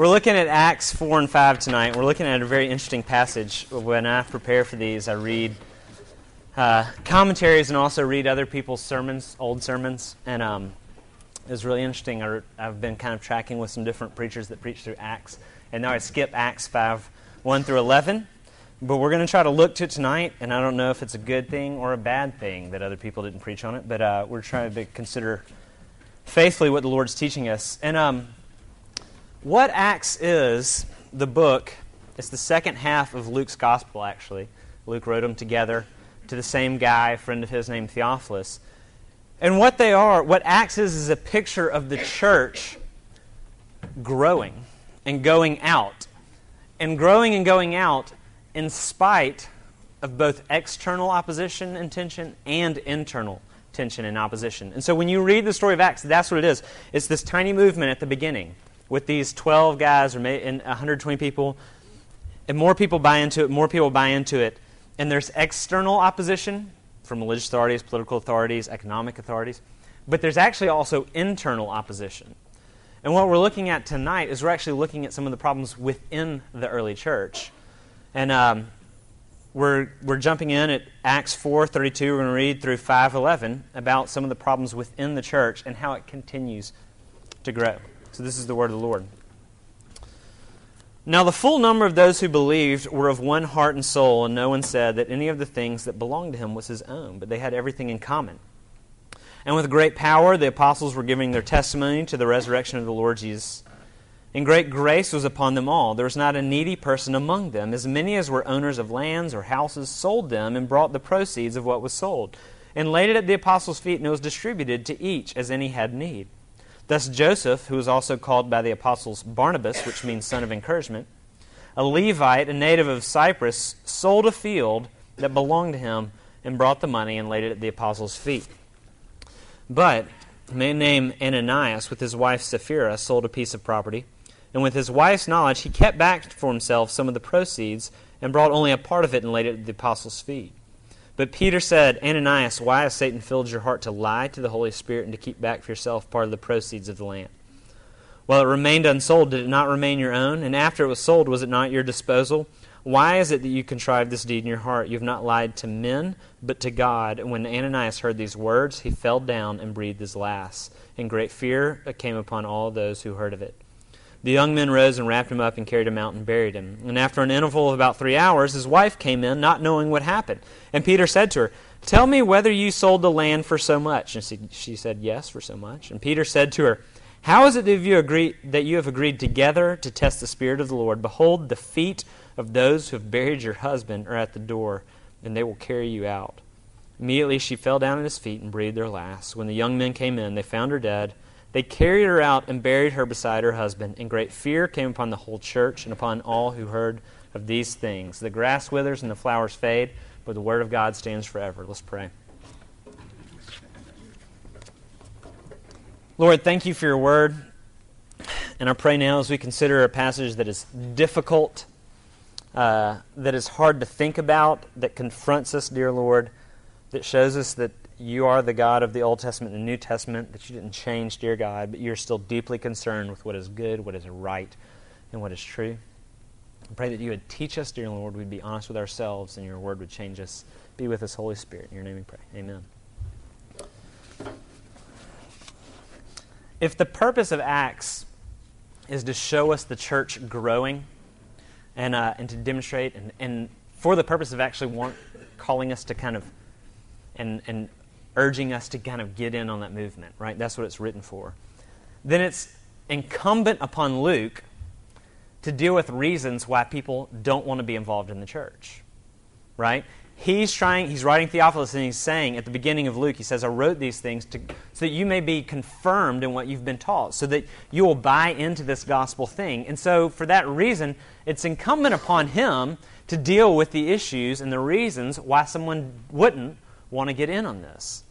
We're looking at Acts 4 and 5 tonight. We're looking at a very interesting passage. When I prepare for these, I read uh, commentaries and also read other people's sermons, old sermons. And um, it was really interesting. I, have been kind of tracking with some different preachers that preach through Acts. And now I skip Acts 5, 1 through 11. But we're going to try to look to it tonight. And I don't know if it's a good thing or a bad thing that other people didn't preach on it. But uh, we're trying to consider faithfully what the Lord's teaching us. And um, what Acts is, the book, it's the second half of Luke's gospel, actually. Luke wrote them together to the same guy, a friend of his named Theophilus. And what they are, what Acts is, is a picture of the church growing and going out. And growing and going out in spite of both external opposition and tension and internal tension and opposition. And so when you read the story of Acts, that's what it is. It's this tiny movement at the beginning with these 12 guys or 120 people, and more people buy into it, more people buy into it, and there's external opposition from religious authorities, political authorities, economic authorities, but there's actually also internal opposition. And what we're looking at tonight is we're actually looking at some of the problems within the early church. And um, we're, we're jumping in at Acts 4.32. We're going to read through 5.11 about some of the problems within the church and how it continues to grow. So this is the word of the Lord. Now, the full number of those who believed were of one heart and soul, and no one said that any of the things that belonged to him was his own, but they had everything in common. And with great power, the apostles were giving their testimony to the resurrection of the Lord Jesus. And great grace was upon them all. There was not a needy person among them. As many as were owners of lands or houses sold them and brought the proceeds of what was sold, and laid it at the apostles' feet, and it was distributed to each as any had need. Thus Joseph, who was also called by the apostles Barnabas, which means son of encouragement, a Levite, a native of Cyprus, sold a field that belonged to him and brought the money and laid it at the apostles' feet. But a man named Ananias, with his wife Sapphira, sold a piece of property, and with his wife's knowledge, he kept back for himself some of the proceeds and brought only a part of it and laid it at the apostles' feet. But Peter said, Ananias, why has Satan filled your heart to lie to the Holy Spirit and to keep back for yourself part of the proceeds of the land? While it remained unsold, did it not remain your own? And after it was sold, was it not your disposal? Why is it that you contrived this deed in your heart? You have not lied to men, but to God. And when Ananias heard these words, he fell down and breathed his last. And great fear came upon all those who heard of it. The young men rose and wrapped him up and carried him out and buried him. And after an interval of about three hours, his wife came in, not knowing what happened. And Peter said to her, Tell me whether you sold the land for so much. And she, said, Yes, for so much. And Peter said to her, How is it that you, agree, that you have agreed together to test the Spirit of the Lord? Behold, the feet of those who have buried your husband are at the door, and they will carry you out. Immediately she fell down at his feet and breathed her last. When the young men came in, they found her dead they carried her out and buried her beside her husband, and great fear came upon the whole church and upon all who heard of these things. The grass withers and the flowers fade, but the word of God stands forever. Let's pray. Lord, thank you for your word. And I pray now as we consider a passage that is difficult, uh, that is hard to think about, that confronts us, dear Lord, that shows us that you are the God of the Old Testament and the New Testament, that you didn't change, dear God, but you're still deeply concerned with what is good, what is right, and what is true. I pray that you would teach us, dear Lord, we'd be honest with ourselves, and your word would change us. Be with us, Holy Spirit. In your name we pray. Amen. If the purpose of Acts is to show us the church growing and, uh, and to demonstrate, and, and for the purpose of actually want, calling us to kind of and, and urging us to kind of get in on that movement, right? That's what it's written for. Then it's incumbent upon Luke to deal with reasons why people don't want to be involved in the church, right? He's trying, he's writing Theophilus and he's saying at the beginning of Luke, he says, I wrote these things to, so that you may be confirmed in what you've been taught, so that you will buy into this gospel thing. And so, for that reason, it's incumbent upon him to deal with the issues and the reasons why someone wouldn't want to get in on this.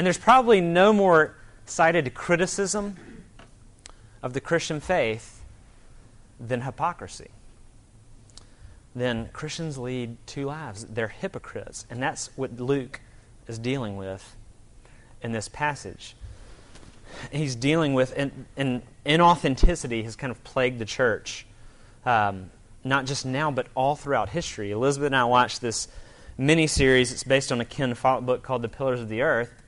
And there's probably no more cited criticism of the Christian faith than hypocrisy. Then Christians lead two lives. They're hypocrites. And that's what Luke is dealing with in this passage. he's dealing with, and, and inauthenticity has kind of plagued the church, um, not just now, but all throughout history. Elizabeth and I watched this mini series. It's based on a Ken Follett book called The Pillars of the Earth,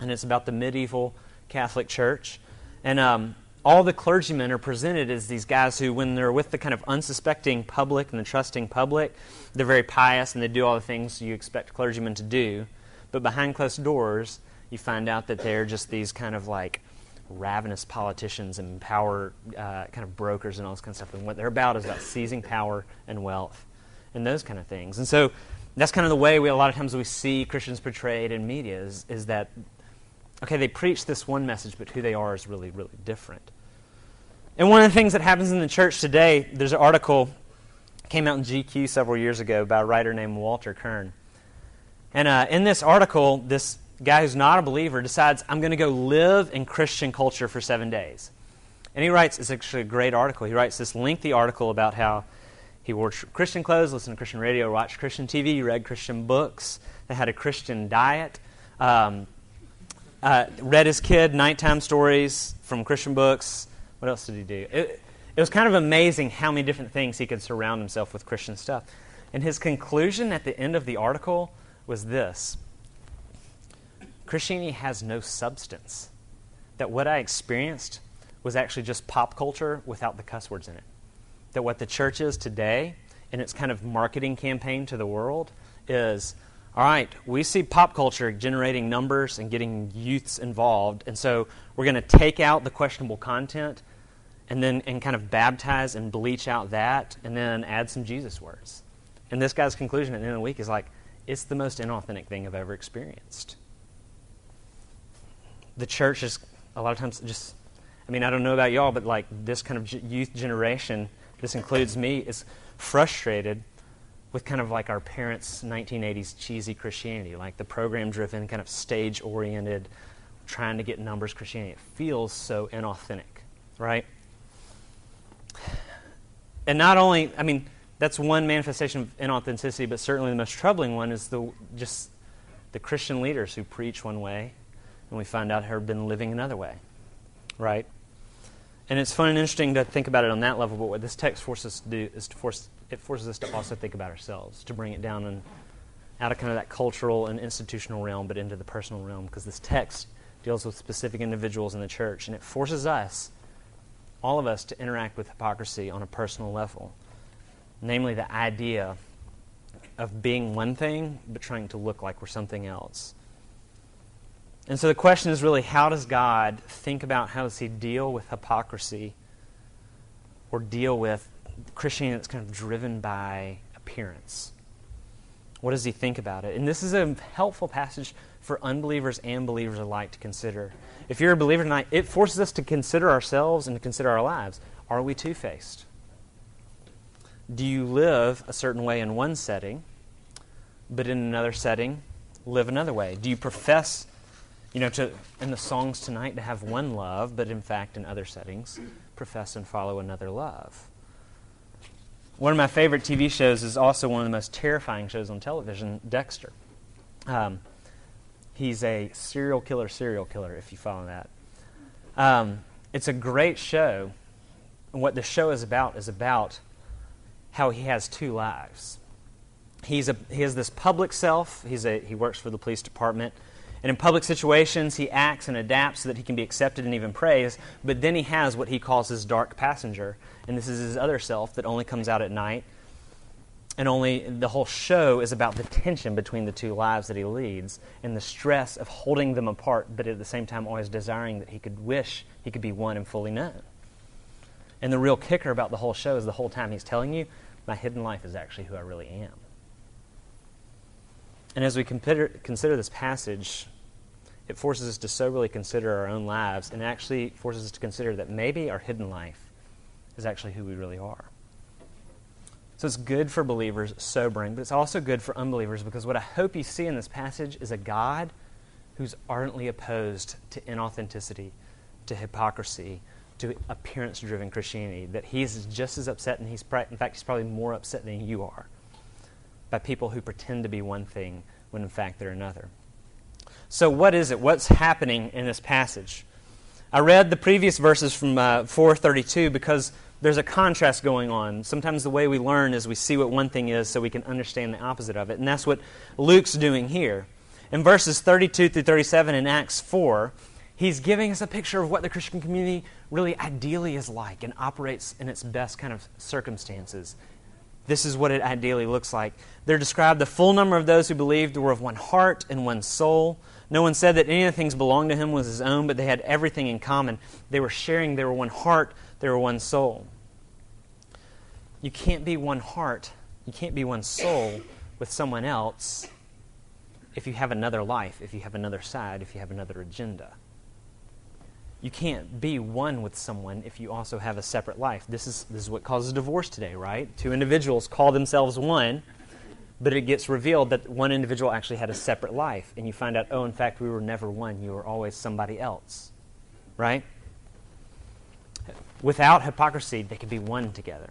and it's about the medieval Catholic Church. And um, all the clergymen are presented as these guys who, when they're with the kind of unsuspecting public and the trusting public, they're very pious and they do all the things you expect clergymen to do. But behind closed doors, you find out that they're just these kind of like ravenous politicians and power uh, kind of brokers and all this kind of stuff. And what they're about is about seizing power and wealth and those kind of things. And so that's kind of the way we, a lot of times we see Christians portrayed in media is, is that, okay, they preach this one message, but who they are is really, really different. And one of the things that happens in the church today, there's an article came out in GQ several years ago by a writer named Walter Kirn. And uh, in this article, this guy who's not a believer decides, I'm going to go live in Christian culture for seven days. And he writes, it's actually a great article. He writes this lengthy article about how he wore Christian clothes, listened to Christian radio, watched Christian TV, read Christian books. They had a Christian diet. Um, uh, read his kid nighttime stories from Christian books. What else did he do? It, it was kind of amazing how many different things he could surround himself with Christian stuff. And his conclusion at the end of the article was this Christianity has no substance. That what I experienced was actually just pop culture without the cuss words in it. That what the church is today, in its kind of marketing campaign to the world, is all right, we see pop culture generating numbers and getting youths involved, and so we're going to take out the questionable content and then and kind of baptize and bleach out that and then add some Jesus words. And this guy's conclusion at the end of the week is like, it's the most inauthentic thing I've ever experienced. The church is a lot of times just, I mean, I don't know about y'all, but like this kind of youth generation, this includes me, is frustrated with kind of like our parents' 1980s cheesy Christianity, like the program driven, kind of stage oriented, trying to get numbers Christianity. It feels so inauthentic, right? And not only, I mean, that's one manifestation of inauthenticity, but certainly the most troubling one is the just the Christian leaders who preach one way, and we find out have been living another way, right? And it's fun and interesting to think about it on that level. But what this text forces us to do is to force it forces us to also think about ourselves, to bring it down and out of kind of that cultural and institutional realm, but into the personal realm, because this text deals with specific individuals in the church, and it forces us, all of us, to interact with hypocrisy on a personal level namely the idea of being one thing but trying to look like we're something else. And so the question is really how does God think about how does he deal with hypocrisy or deal with Christianity that's kind of driven by appearance? What does he think about it? And this is a helpful passage for unbelievers and believers alike to consider. If you're a believer tonight, it forces us to consider ourselves and to consider our lives. Are we two faced? do you live a certain way in one setting, but in another setting, live another way? Do you profess, you know, to, in the songs tonight to have one love, but in fact, in other settings, profess and follow another love? One of my favorite TV shows is also one of the most terrifying shows on television, Dexter. Um, he's a serial killer, serial killer, if you follow that. Um, it's a great show. And what the show is about is about how he has two lives. He's a, he has this public self, He's a, he works for the police department, and in public situations, he acts and adapts so that he can be accepted and even praised. But then he has what he calls his dark passenger, and this is his other self that only comes out at night. And only the whole show is about the tension between the two lives that he leads and the stress of holding them apart, but at the same time always desiring that he could wish he could be one and fully known. And the real kicker about the whole show is the whole time he's telling you my hidden life is actually who I really am. And as we consider, consider this passage, it forces us to soberly consider our own lives and actually forces us to consider that maybe our hidden life is actually who we really are. So it's good for believers, sobering, but it's also good for unbelievers because what I hope you see in this passage is a God who's ardently opposed to inauthenticity, to hypocrisy, to appearance driven Christianity, that he's just as upset, and he's, in fact, he's probably more upset than you are by people who pretend to be one thing when in fact they're another. So, what is it? What's happening in this passage? I read the previous verses from uh, 432 because there's a contrast going on. Sometimes the way we learn is we see what one thing is so we can understand the opposite of it. And that's what Luke's doing here. In verses 32 through 37 in Acts 4, he's giving us a picture of what the Christian community really ideally is like and operates in its best kind of circumstances. This is what it ideally looks like. They're described the full number of those who believed were of one heart and one soul. No one said that any of the things belonged to him was his own, but they had everything in common. They were sharing, they were one heart, they were one soul. You can't be one heart, you can't be one soul with someone else if you have another life, if you have another side, if you have another agenda. You can't be one with someone if you also have a separate life. This is, this is what causes divorce today, right? Two individuals call themselves one, but it gets revealed that one individual actually had a separate life. And you find out, oh, in fact, we were never one. You were always somebody else, right? Without hypocrisy, they can be one together.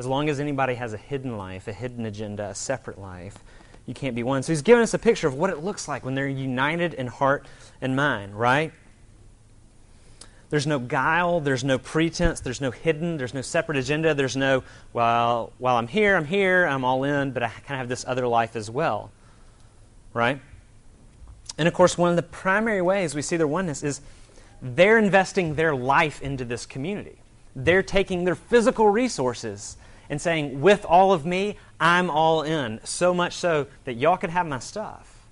As long as anybody has a hidden life, a hidden agenda, a separate life, you can't be one. So he's giving us a picture of what it looks like when they're united in heart and mind, right? There's no guile, there's no pretense, there's no hidden, there's no separate agenda, there's no, well, while I'm here, I'm here, I'm all in, but I kind of have this other life as well, right? And of course, one of the primary ways we see their oneness is they're investing their life into this community. They're taking their physical resources and saying, with all of me, I'm all in. So much so that y'all could have my stuff.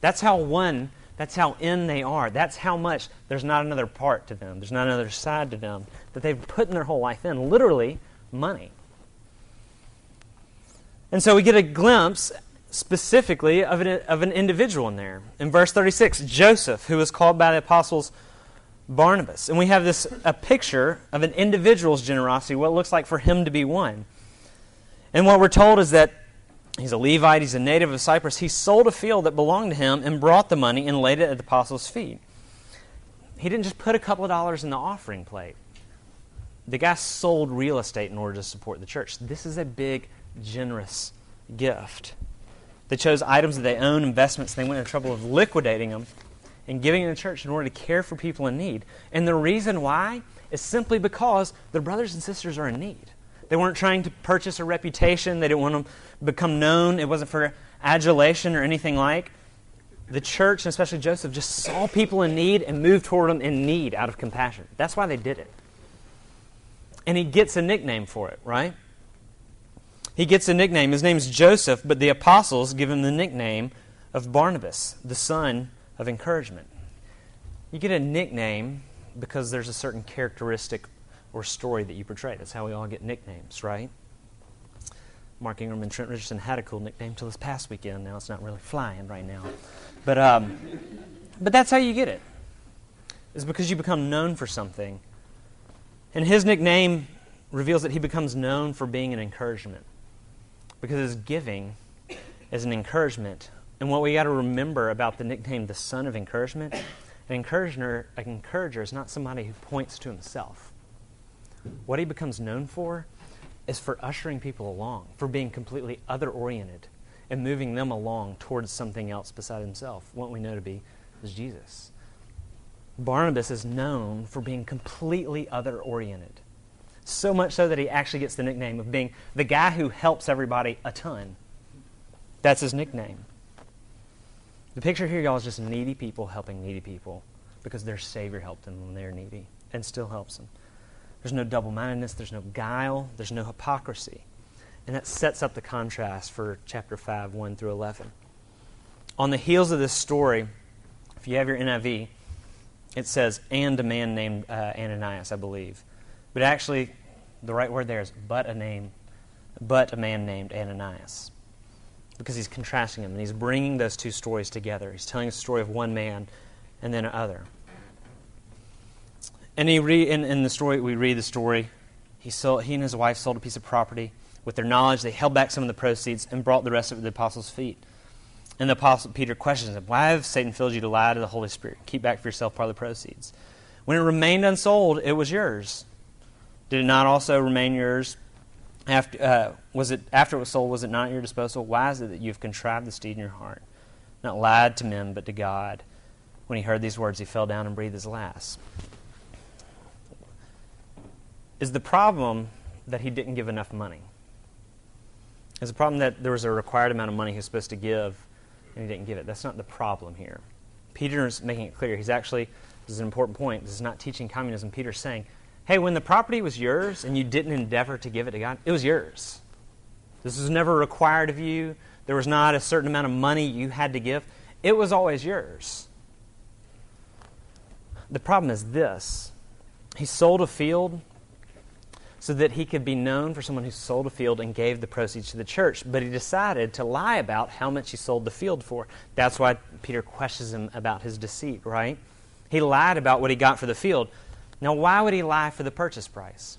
That's how one, that's how in they are. That's how much there's not another part to them. There's not another side to them that they've put in their whole life in. Literally, money. And so we get a glimpse specifically of an, of an individual in there. In verse 36, Joseph, who was called by the apostles Barnabas. And we have this a picture of an individual's generosity, what it looks like for him to be one. And what we're told is that he's a Levite, he's a native of Cyprus. He sold a field that belonged to him and brought the money and laid it at the apostles' feet. He didn't just put a couple of dollars in the offering plate. The guy sold real estate in order to support the church. This is a big, generous gift. They chose items that they own, investments, and they went to the trouble of liquidating them and giving to the church in order to care for people in need. And the reason why is simply because their brothers and sisters are in need. They weren't trying to purchase a reputation. They didn't want to become known. It wasn't for adulation or anything like. The church, and especially Joseph, just saw people in need and moved toward them in need out of compassion. That's why they did it. And he gets a nickname for it, right? He gets a nickname. His name's Joseph, but the apostles give him the nickname of Barnabas, the son of encouragement. You get a nickname because there's a certain characteristic or story that you portray. That's how we all get nicknames, right? Mark Ingram and Trent Richardson had a cool nickname till this past weekend. Now it's not really flying right now. But, um, but that's how you get it. It's because you become known for something. And his nickname reveals that he becomes known for being an encouragement. Because his giving is an encouragement. And what we got to remember about the nickname, the son of encouragement, an encourager, an encourager is not somebody who points to himself. What he becomes known for is for ushering people along, for being completely other oriented and moving them along towards something else beside himself, what we know to be is Jesus. Barnabas is known for being completely other oriented. So much so that he actually gets the nickname of being the guy who helps everybody a ton. That's his nickname. The picture here, y'all, is just needy people helping needy people because their Savior helped them when they're needy and still helps them. There's no double mindedness, there's no guile, there's no hypocrisy. And that sets up the contrast for chapter 5, 1 through 11. On the heels of this story, if you have your NIV, it says, and a man named uh, Ananias, I believe. But actually, the right word there is but a name, but a man named Ananias. Because he's contrasting them and he's bringing those two stories together. He's telling a story of one man and then another. And he re, in, in the story, we read the story. He, sold, he and his wife sold a piece of property. With their knowledge, they held back some of the proceeds and brought the rest of to the apostles' feet. And the apostle Peter questions him, Why have Satan filled you to lie to the Holy Spirit? Keep back for yourself part of the proceeds. When it remained unsold, it was yours. Did it not also remain yours? After, uh, was it, after it was sold, was it not at your disposal? Why is it that you have contrived this deed in your heart? Not lied to men, but to God. When he heard these words, he fell down and breathed his last. Is the problem that he didn't give enough money? Is the problem that there was a required amount of money he was supposed to give and he didn't give it? That's not the problem here. Peter's making it clear. He's actually, this is an important point. This is not teaching communism. Peter's saying, hey, when the property was yours and you didn't endeavor to give it to God, it was yours. This was never required of you. There was not a certain amount of money you had to give. It was always yours. The problem is this he sold a field so that he could be known for someone who sold a field and gave the proceeds to the church. But he decided to lie about how much he sold the field for. That's why Peter questions him about his deceit, right? He lied about what he got for the field. Now, why would he lie for the purchase price?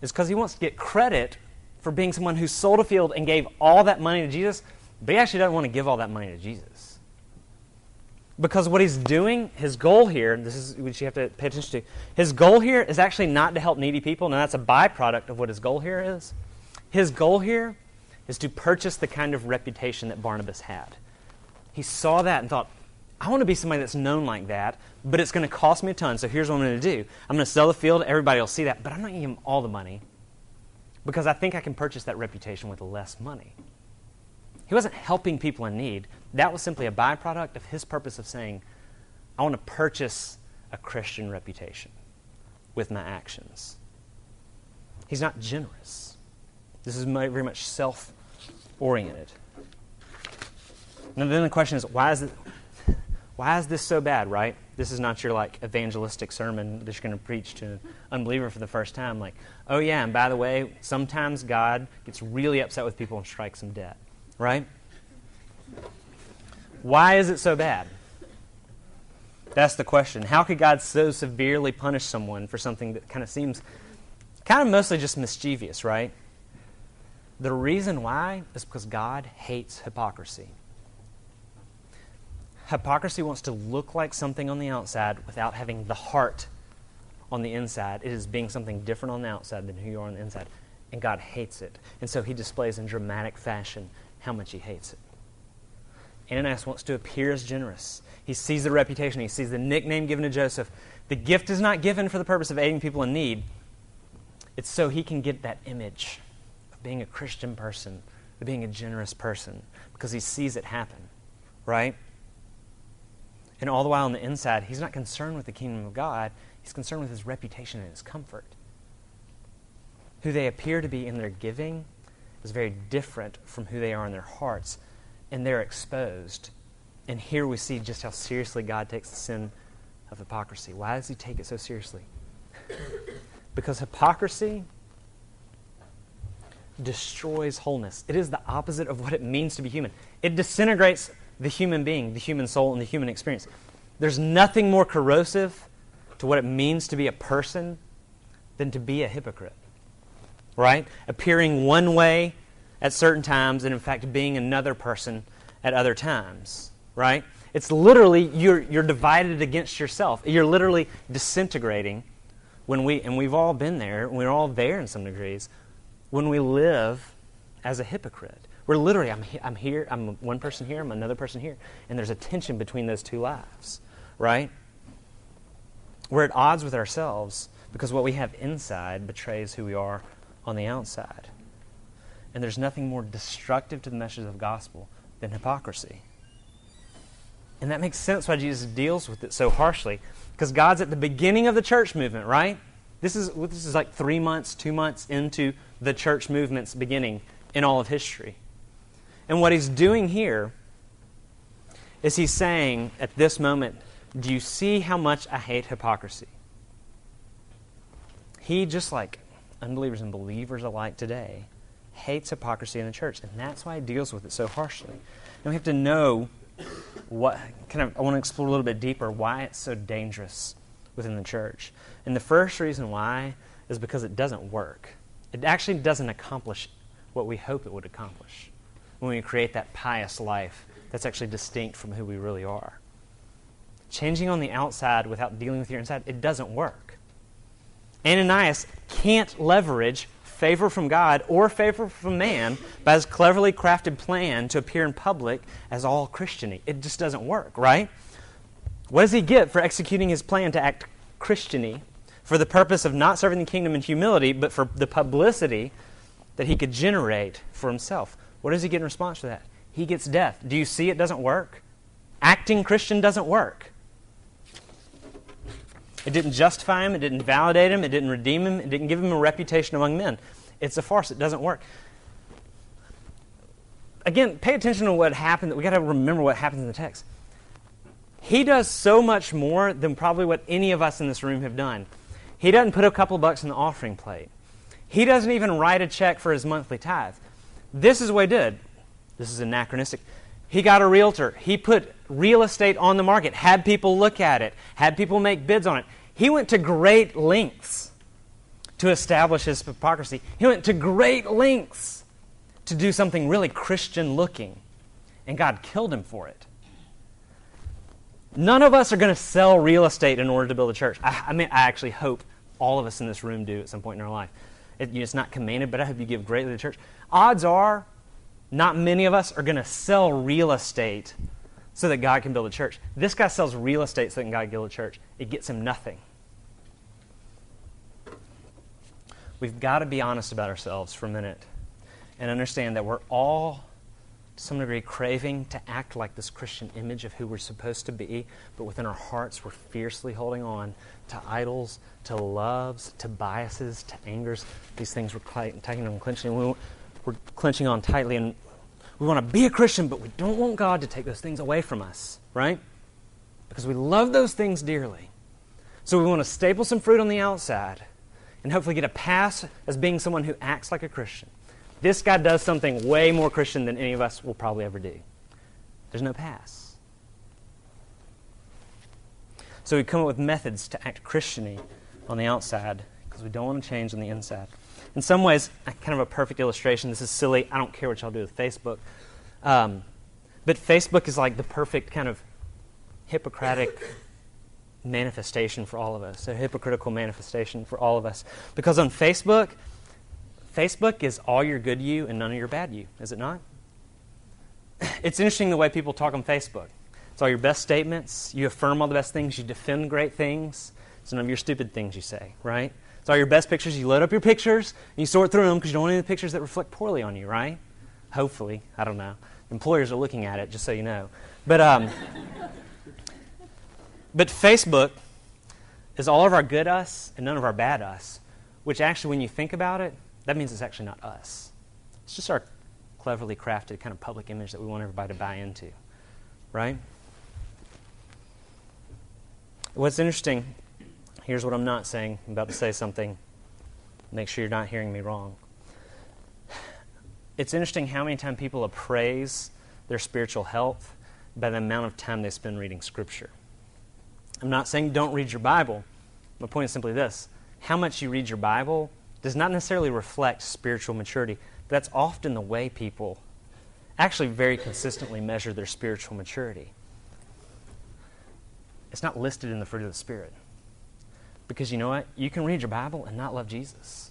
It's because he wants to get credit for being someone who sold a field and gave all that money to Jesus, but he actually doesn't want to give all that money to Jesus. Because what he's doing, his goal here, this is what you have to pay attention to, his goal here is actually not to help needy people. Now, that's a byproduct of what his goal here is. His goal here is to purchase the kind of reputation that Barnabas had. He saw that and thought, I want to be somebody that's known like that, but it's going to cost me a ton. So here's what I'm going to do I'm going to sell the field, everybody will see that, but I'm not give them all the money because I think I can purchase that reputation with less money. He wasn't helping people in need. That was simply a byproduct of his purpose of saying, I want to purchase a Christian reputation with my actions. He's not generous. This is very much self oriented. And then the question is why is, it, why is this so bad, right? This is not your like evangelistic sermon that you're going to preach to an unbeliever for the first time. Like, oh, yeah, and by the way, sometimes God gets really upset with people and strikes them dead right? Why is it so bad? That's the question. How could God so severely punish someone for something that kind of seems kind of mostly just mischievous, right? The reason why is because God hates hypocrisy. Hypocrisy wants to look like something on the outside without having the heart on the inside. It is being something different on the outside than who you are on the inside. And God hates it. And so he displays in dramatic fashion how much he hates it. Ananias wants to appear as generous. He sees the reputation, he sees the nickname given to Joseph. The gift is not given for the purpose of aiding people in need, it's so he can get that image of being a Christian person, of being a generous person, because he sees it happen, right? And all the while on the inside, he's not concerned with the kingdom of God, he's concerned with his reputation and his comfort. Who they appear to be in their giving is very different from who they are in their hearts, and they're exposed. And here we see just how seriously God takes the sin of hypocrisy. Why does He take it so seriously? because hypocrisy destroys wholeness. It is the opposite of what it means to be human. It disintegrates the human being, the human soul, and the human experience. There's nothing more corrosive to what it means to be a person than to be a hypocrite right? Appearing one way at certain times and, in fact, being another person at other times, right? It's literally, you're, you're divided against yourself. You're literally disintegrating when we, and we've all been there, we're all there in some degrees, when we live as a hypocrite. We're literally, I'm, I'm here, I'm one person here, I'm another person here, and there's a tension between those two lives, right? We're at odds with ourselves because what we have inside betrays who we are on the outside. And there's nothing more destructive to the message of the gospel than hypocrisy. And that makes sense why Jesus deals with it so harshly. Because God's at the beginning of the church movement, right? This is, this is like three months, two months into the church movement's beginning in all of history. And what he's doing here is he's saying at this moment, Do you see how much I hate hypocrisy? He, just like unbelievers and believers alike today, hates hypocrisy in the church, and that's why he deals with it so harshly. And we have to know what kind of I want to explore a little bit deeper why it's so dangerous within the church. And the first reason why is because it doesn't work. It actually doesn't accomplish what we hope it would accomplish when we create that pious life that's actually distinct from who we really are. Changing on the outside without dealing with your inside, it doesn't work. Ananias can't leverage favor from God or favor from man by his cleverly crafted plan to appear in public as all Christiany. It just doesn't work, right? What does he get for executing his plan to act Christiany for the purpose of not serving the kingdom in humility, but for the publicity that he could generate for himself. What does he get in response to that? He gets death. Do you see it doesn't work? Acting Christian doesn't work. It didn't justify him, it didn't validate him, it didn't redeem him, it didn't give him a reputation among men. It's a farce, it doesn't work. Again, pay attention to what happened. We got to remember what happens in the text. He does so much more than probably what any of us in this room have done. He doesn't put a couple bucks in the offering plate. He doesn't even write a check for his monthly tithe. This is what he did. This is anachronistic. He got a realtor. He put real estate on the market, had people look at it, had people make bids on it. He went to great lengths to establish his hypocrisy. He went to great lengths to do something really Christian looking, and God killed him for it. None of us are going to sell real estate in order to build a church. I, I mean, I actually hope all of us in this room do at some point in our life. It, it's not commanded, but I hope you give greatly to the church. Odds are, not many of us are going to sell real estate so that God can build a church. This guy sells real estate so that God can build a church. It gets him nothing. We've got to be honest about ourselves for a minute and understand that we're all to some degree craving to act like this Christian image of who we're supposed to be, but within our hearts we're fiercely holding on to idols, to loves, to biases, to angers. These things we're tightening and clenching. We're clenching on tightly, and we want to be a Christian, but we don't want God to take those things away from us, right? Because we love those things dearly. So we want to staple some fruit on the outside and hopefully get a pass as being someone who acts like a Christian. This guy does something way more Christian than any of us will probably ever do. There's no pass. So we come up with methods to act Christiany on the outside because we don't want to change on the inside. In some ways, kind of a perfect illustration. This is silly. I don't care what y'all do with Facebook. Um, but Facebook is like the perfect kind of Hippocratic manifestation for all of us, a hypocritical manifestation for all of us. Because on Facebook, Facebook is all your good you and none of your bad you, is it not? It's interesting the way people talk on Facebook. It's all your best statements. You affirm all the best things. You defend great things. It's none of your stupid things you say, right? It's all your best pictures. You load up your pictures and you sort through them because you don't want any of the pictures that reflect poorly on you, right? Hopefully. I don't know. Employers are looking at it, just so you know. But, um, but Facebook is all of our good us and none of our bad us, which actually, when you think about it, that means it's actually not us. It's just our cleverly crafted kind of public image that we want everybody to buy into, right? What's interesting, here's what I'm not saying. I'm about to say something. Make sure you're not hearing me wrong. It's interesting how many times people appraise their spiritual health by the amount of time they spend reading Scripture. I'm not saying don't read your Bible. My point is simply this how much you read your Bible does not necessarily reflect spiritual maturity, that's often the way people actually very consistently measure their spiritual maturity. It's not listed in the fruit of the Spirit. Because you know what? You can read your Bible and not love Jesus.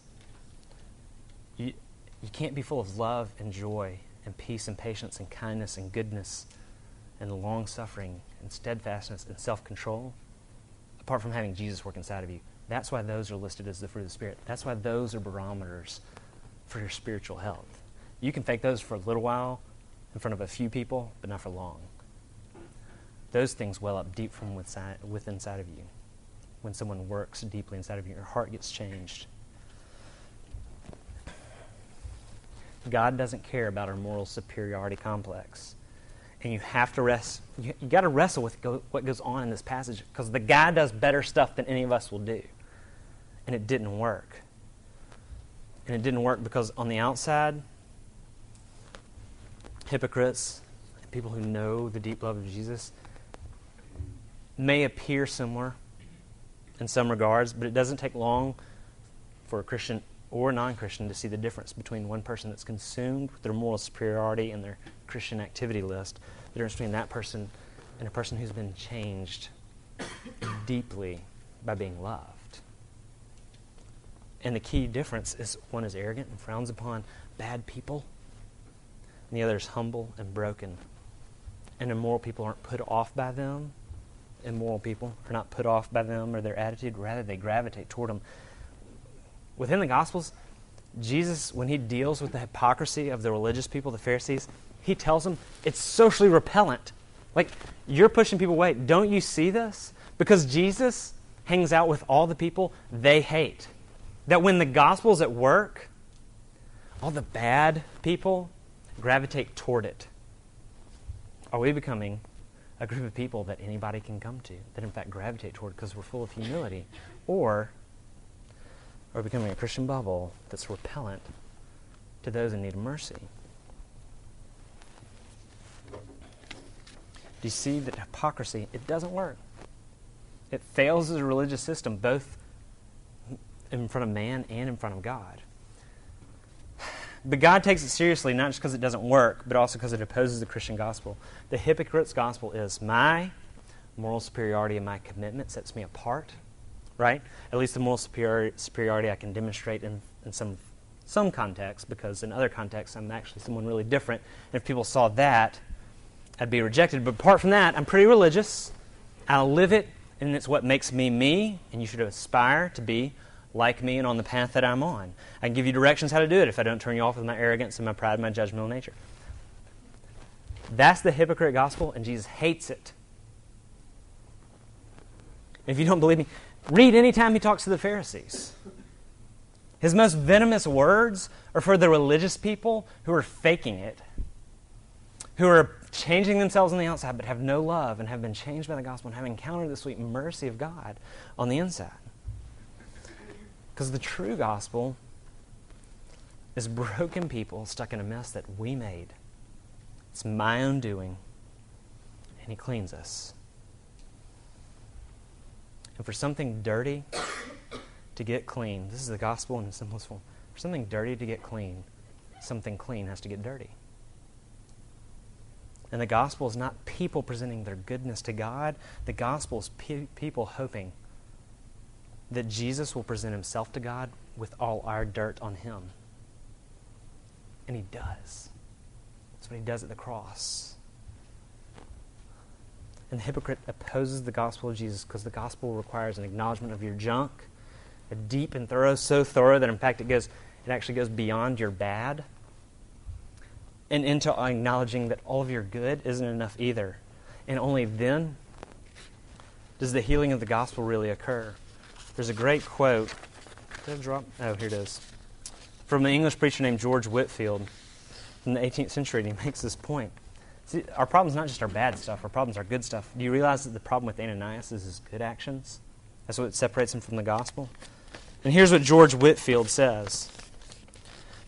You, you can't be full of love and joy and peace and patience and kindness and goodness and long suffering and steadfastness and self control apart from having Jesus work inside of you. That's why those are listed as the fruit of the Spirit. That's why those are barometers for your spiritual health. You can fake those for a little while in front of a few people, but not for long. Those things well up deep from within inside of you. When someone works deeply inside of you, your heart gets changed. God doesn't care about our moral superiority complex. And you have to rest, you, you got to wrestle with go, what goes on in this passage because the guy does better stuff than any of us will do and it didn't work. And it didn't work because on the outside, hypocrites, people who know the deep love of Jesus, may appear similar in some regards, but it doesn't take long for a Christian or non Christian to see the difference between one person that's consumed with their moral superiority and their Christian activity list, the difference between that person and a person who's been changed deeply by being loved. And the key difference is one is arrogant and frowns upon bad people, and the other is humble and broken. And immoral people aren't put off by them, immoral people, are not put off by them or their attitude. Rather, they gravitate toward them. Within the Gospels, Jesus, when he deals with the hypocrisy of the religious people, the Pharisees, he tells them it's socially repellent. Like, you're pushing people away. Don't you see this? Because Jesus hangs out with all the people they hate. That when the gospel's at work, all the bad people gravitate toward it. Are we becoming a group of people that anybody can come to, that in fact gravitate toward because we're full of humility? Or are becoming a Christian bubble that's repellent to those in need of mercy? Do you see that hypocrisy? It doesn't work. It fails as a religious system, both in front of man and in front of God. But God takes it seriously, not just because it doesn't work, but also because it opposes the Christian gospel. The hypocrite's gospel is my moral superiority and my commitment sets me apart, right? At least the moral superiority I can demonstrate in, in some, some context, because in other contexts I'm actually someone really different. And if people saw that, I'd be rejected. But apart from that, I'm pretty religious. I'll live it, and it's what makes me me, and you should aspire to be like me and on the path that I'm on. I can give you directions how to do it if I don't turn you off with my arrogance and my pride and my judgmental nature. That's the hypocrite gospel, and Jesus hates it. If you don't believe me, read any time he talks to the Pharisees. His most venomous words are for the religious people who are faking it, who are changing themselves on the outside but have no love and have been changed by the gospel and have encountered the sweet mercy of God on the inside. Because the true gospel is broken people stuck in a mess that we made. It's my own doing. And He cleans us. And for something dirty to get clean, this is the gospel in its simplest form. For something dirty to get clean, something clean has to get dirty. And the gospel is not people presenting their goodness to God, the gospel is pe- people hoping that Jesus will present himself to God with all our dirt on him. And he does. That's what he does at the cross. And the hypocrite opposes the gospel of Jesus because the gospel requires an acknowledgement of your junk, a deep and thorough, so thorough that in fact it goes it actually goes beyond your bad and into acknowledging that all of your good isn't enough either. And only then does the healing of the gospel really occur. There's a great quote. Did I drop? Oh, here it is. From an English preacher named George Whitefield from the 18th century, and he makes this point. See, our problem's not just our bad stuff, our problem's our good stuff. Do you realize that the problem with Ananias is his good actions? That's what separates him from the gospel. And here's what George Whitefield says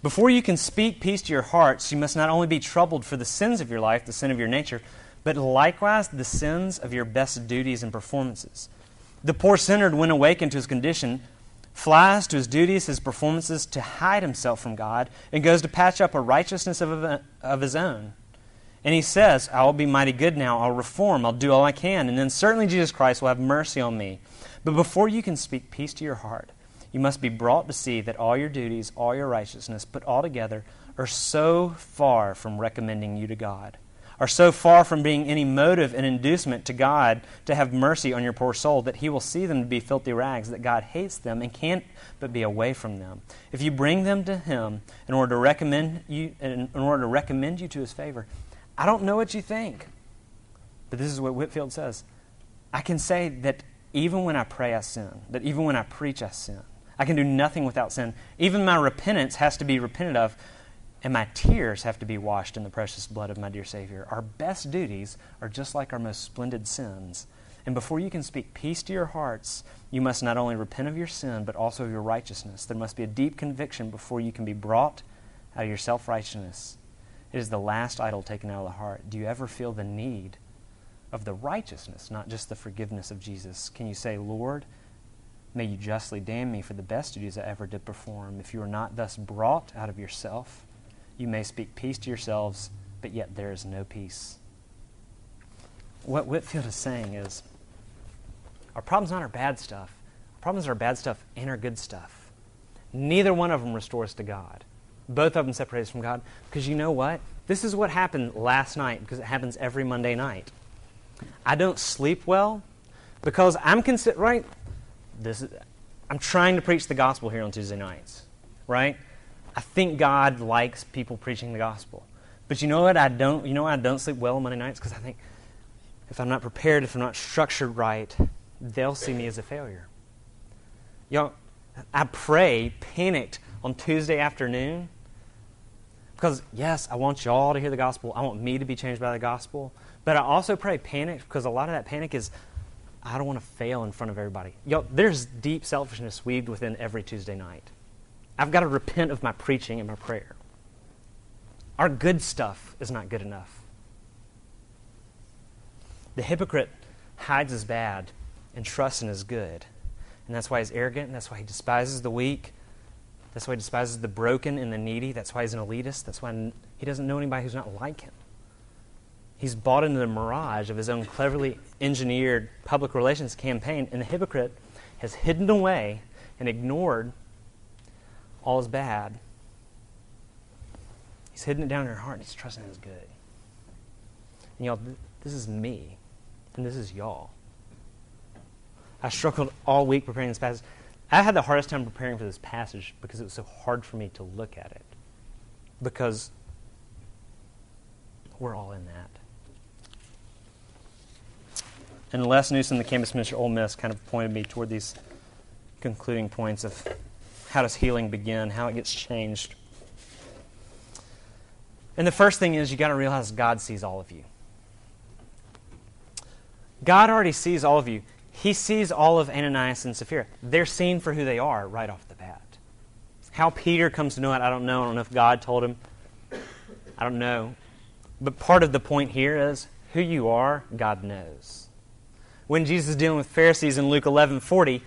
Before you can speak peace to your hearts, you must not only be troubled for the sins of your life, the sin of your nature, but likewise the sins of your best duties and performances. The poor sinner, when awakened to his condition, flies to his duties, his performances to hide himself from God, and goes to patch up a righteousness of, of his own. And he says, I will be mighty good now. I'll reform. I'll do all I can. And then certainly Jesus Christ will have mercy on me. But before you can speak peace to your heart, you must be brought to see that all your duties, all your righteousness, put all together, are so far from recommending you to God are so far from being any motive and inducement to God to have mercy on your poor soul that He will see them to be filthy rags, that God hates them and can't but be away from them. If you bring them to Him in order to recommend you, in order to recommend you to His favor, I don't know what you think, but this is what Whitefield says. I can say that even when I pray, I sin. That even when I preach, I sin. I can do nothing without sin. Even my repentance has to be repented of and my tears have to be washed in the precious blood of my dear Savior. Our best duties are just like our most splendid sins. And before you can speak peace to your hearts, you must not only repent of your sin, but also of your righteousness. There must be a deep conviction before you can be brought out of your self righteousness. It is the last idol taken out of the heart. Do you ever feel the need of the righteousness, not just the forgiveness of Jesus? Can you say, Lord, may you justly damn me for the best duties I ever did perform, if you are not thus brought out of yourself? You may speak peace to yourselves, but yet there is no peace. What Whitefield is saying is our problem's aren't our bad stuff. Our problems are our bad stuff and our good stuff. Neither one of them restores to God. Both of them separate us from God. Because you know what? This is what happened last night, because it happens every Monday night. I don't sleep well Because I'm consider right. This is, I'm trying to preach the gospel here on Tuesday nights, right? I think God likes people preaching the gospel. But you know what? I don't. You know why I don't sleep well on Monday nights because I think if I'm not prepared, if I'm not structured right, they'll see me as a failure. Y'all, I pray panicked on Tuesday afternoon because yes, I want y'all to hear the gospel. I want me to be changed by the gospel. But I also pray panicked because a lot of that panic is I don't want to fail in front of everybody. Y'all, there's deep selfishness weaved within every Tuesday night. I've got to repent of my preaching and my prayer. Our good stuff is not good enough. The hypocrite hides his bad and trusts in his good. And that's why he's arrogant, and that's why he despises the weak. That's why he despises the broken and the needy. That's why he's an elitist. That's why he doesn't know anybody who's not like him. He's bought into the mirage of his own cleverly engineered public relations campaign, and the hypocrite has hidden away and ignored all is bad. He's hidden it down in her heart and he's trusting it's good. And y'all, this is me, and this is y'all. I struggled all week preparing this passage. I had the hardest time preparing for this passage because it was so hard for me to look at it. Because we're all in that. And Les Newsom, the campus minister at Ole Miss, kind of pointed me toward these concluding points of how does healing begin, how it gets changed. And the first thing is you got to realize God sees all of you. God already sees all of you. He sees all of Ananias and Sapphira. They're seen for who they are right off the bat. How Peter comes to know it, I don't know. I don't know if God told him. I don't know. But part of the point here is who you are, God knows. When Jesus is dealing with Pharisees in Luke 11 40,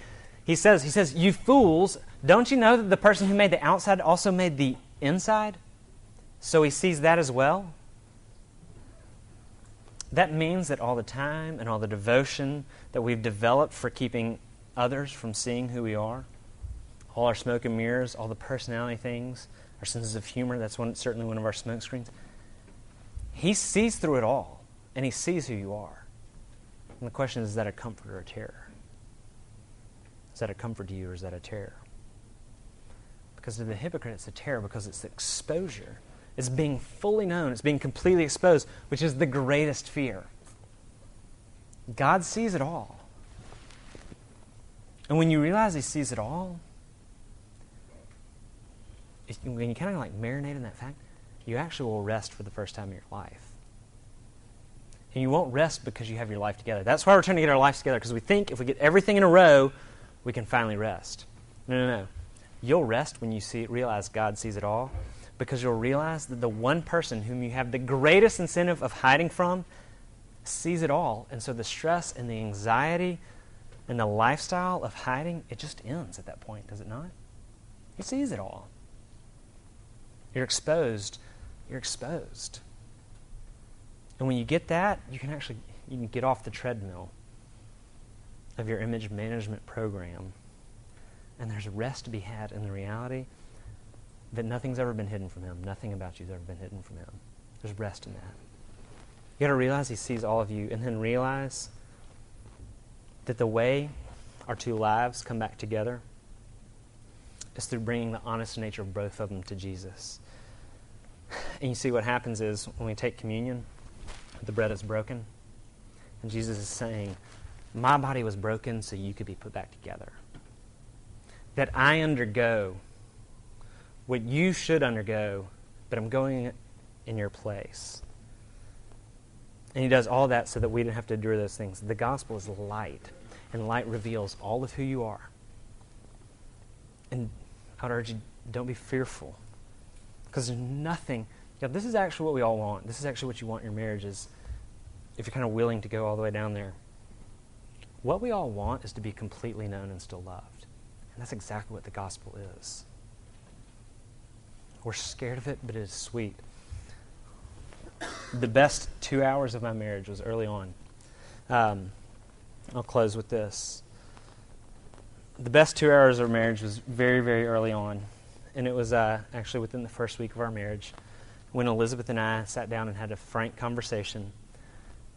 he says, he says, You fools, don't you know that the person who made the outside also made the inside? So he sees that as well. That means that all the time and all the devotion that we've developed for keeping others from seeing who we are, all our smoke and mirrors, all the personality things, our senses of humor, that's one, certainly one of our smoke screens. He sees through it all, and he sees who you are. And the question is, is that a comfort or a terror? Is that a comfort to you or is that a terror? Because to the hypocrite, it's a terror because it's exposure. It's being fully known, it's being completely exposed, which is the greatest fear. God sees it all. And when you realize He sees it all, when you kind of like marinate in that fact, you actually will rest for the first time in your life. And you won't rest because you have your life together. That's why we're trying to get our lives together, because we think if we get everything in a row, we can finally rest. No, no, no. You'll rest when you see, realize God sees it all, because you'll realize that the one person whom you have the greatest incentive of hiding from sees it all. And so the stress and the anxiety and the lifestyle of hiding, it just ends at that point, does it not? He sees it all. You're exposed. You're exposed. And when you get that, you can actually you can get off the treadmill of your image management program. And there's rest to be had in the reality that nothing's ever been hidden from him. Nothing about you's ever been hidden from him. There's rest in that. You got to realize he sees all of you, and then realize that the way our two lives come back together is through bringing the honest nature of both of them to Jesus. And you see what happens is when we take communion, the bread is broken, and Jesus is saying, My body was broken so you could be put back together. That I undergo what you should undergo, but I'm going in your place. And he does all that so that we don't have to endure those things. The gospel is light, and light reveals all of who you are. And I would urge you, don't be fearful. Because there's nothing. You know, this is actually what we all want. This is actually what you want in your marriages, if you're kind of willing to go all the way down there. What we all want is to be completely known and still loved. And that's exactly what the gospel is. We're scared of it, but it is sweet the best two hours of my marriage was early on. Um, I'll close with this. The best two hours of our marriage was very, very early on. And it was uh, actually within the first week of our marriage when Elizabeth and I sat down and had a frank conversation.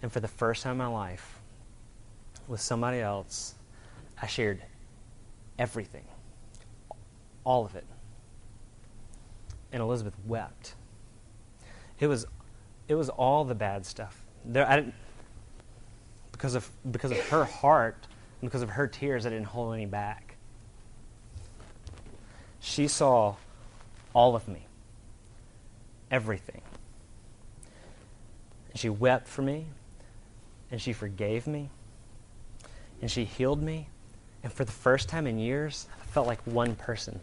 And for the first time in my life, with somebody else, I shared everything, all of it. And Elizabeth wept. It was, it was all the bad stuff. There, I didn't, because of because of her heart, and because of her tears, I didn't hold any back. She saw all of me, everything. And she wept for me, and she forgave me, and she healed me. And for the first time in years, I felt like one person.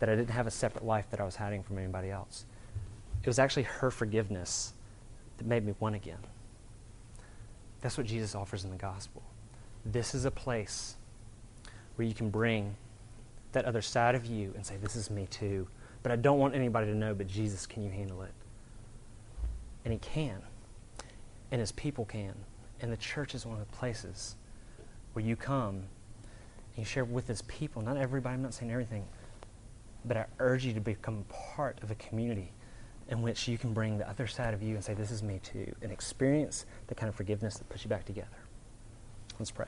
That I didn't have a separate life that I was hiding from anybody else. It was actually her forgiveness that made me one again. That's what Jesus offers in the gospel. This is a place where you can bring that other side of you and say, This is me too. But I don't want anybody to know, but Jesus, can you handle it? And He can. And His people can. And the church is one of the places where you come and you share with His people. Not everybody, I'm not saying everything, but I urge you to become part of a community in which you can bring the other side of you and say, This is me too, and experience the kind of forgiveness that puts you back together. Let's pray.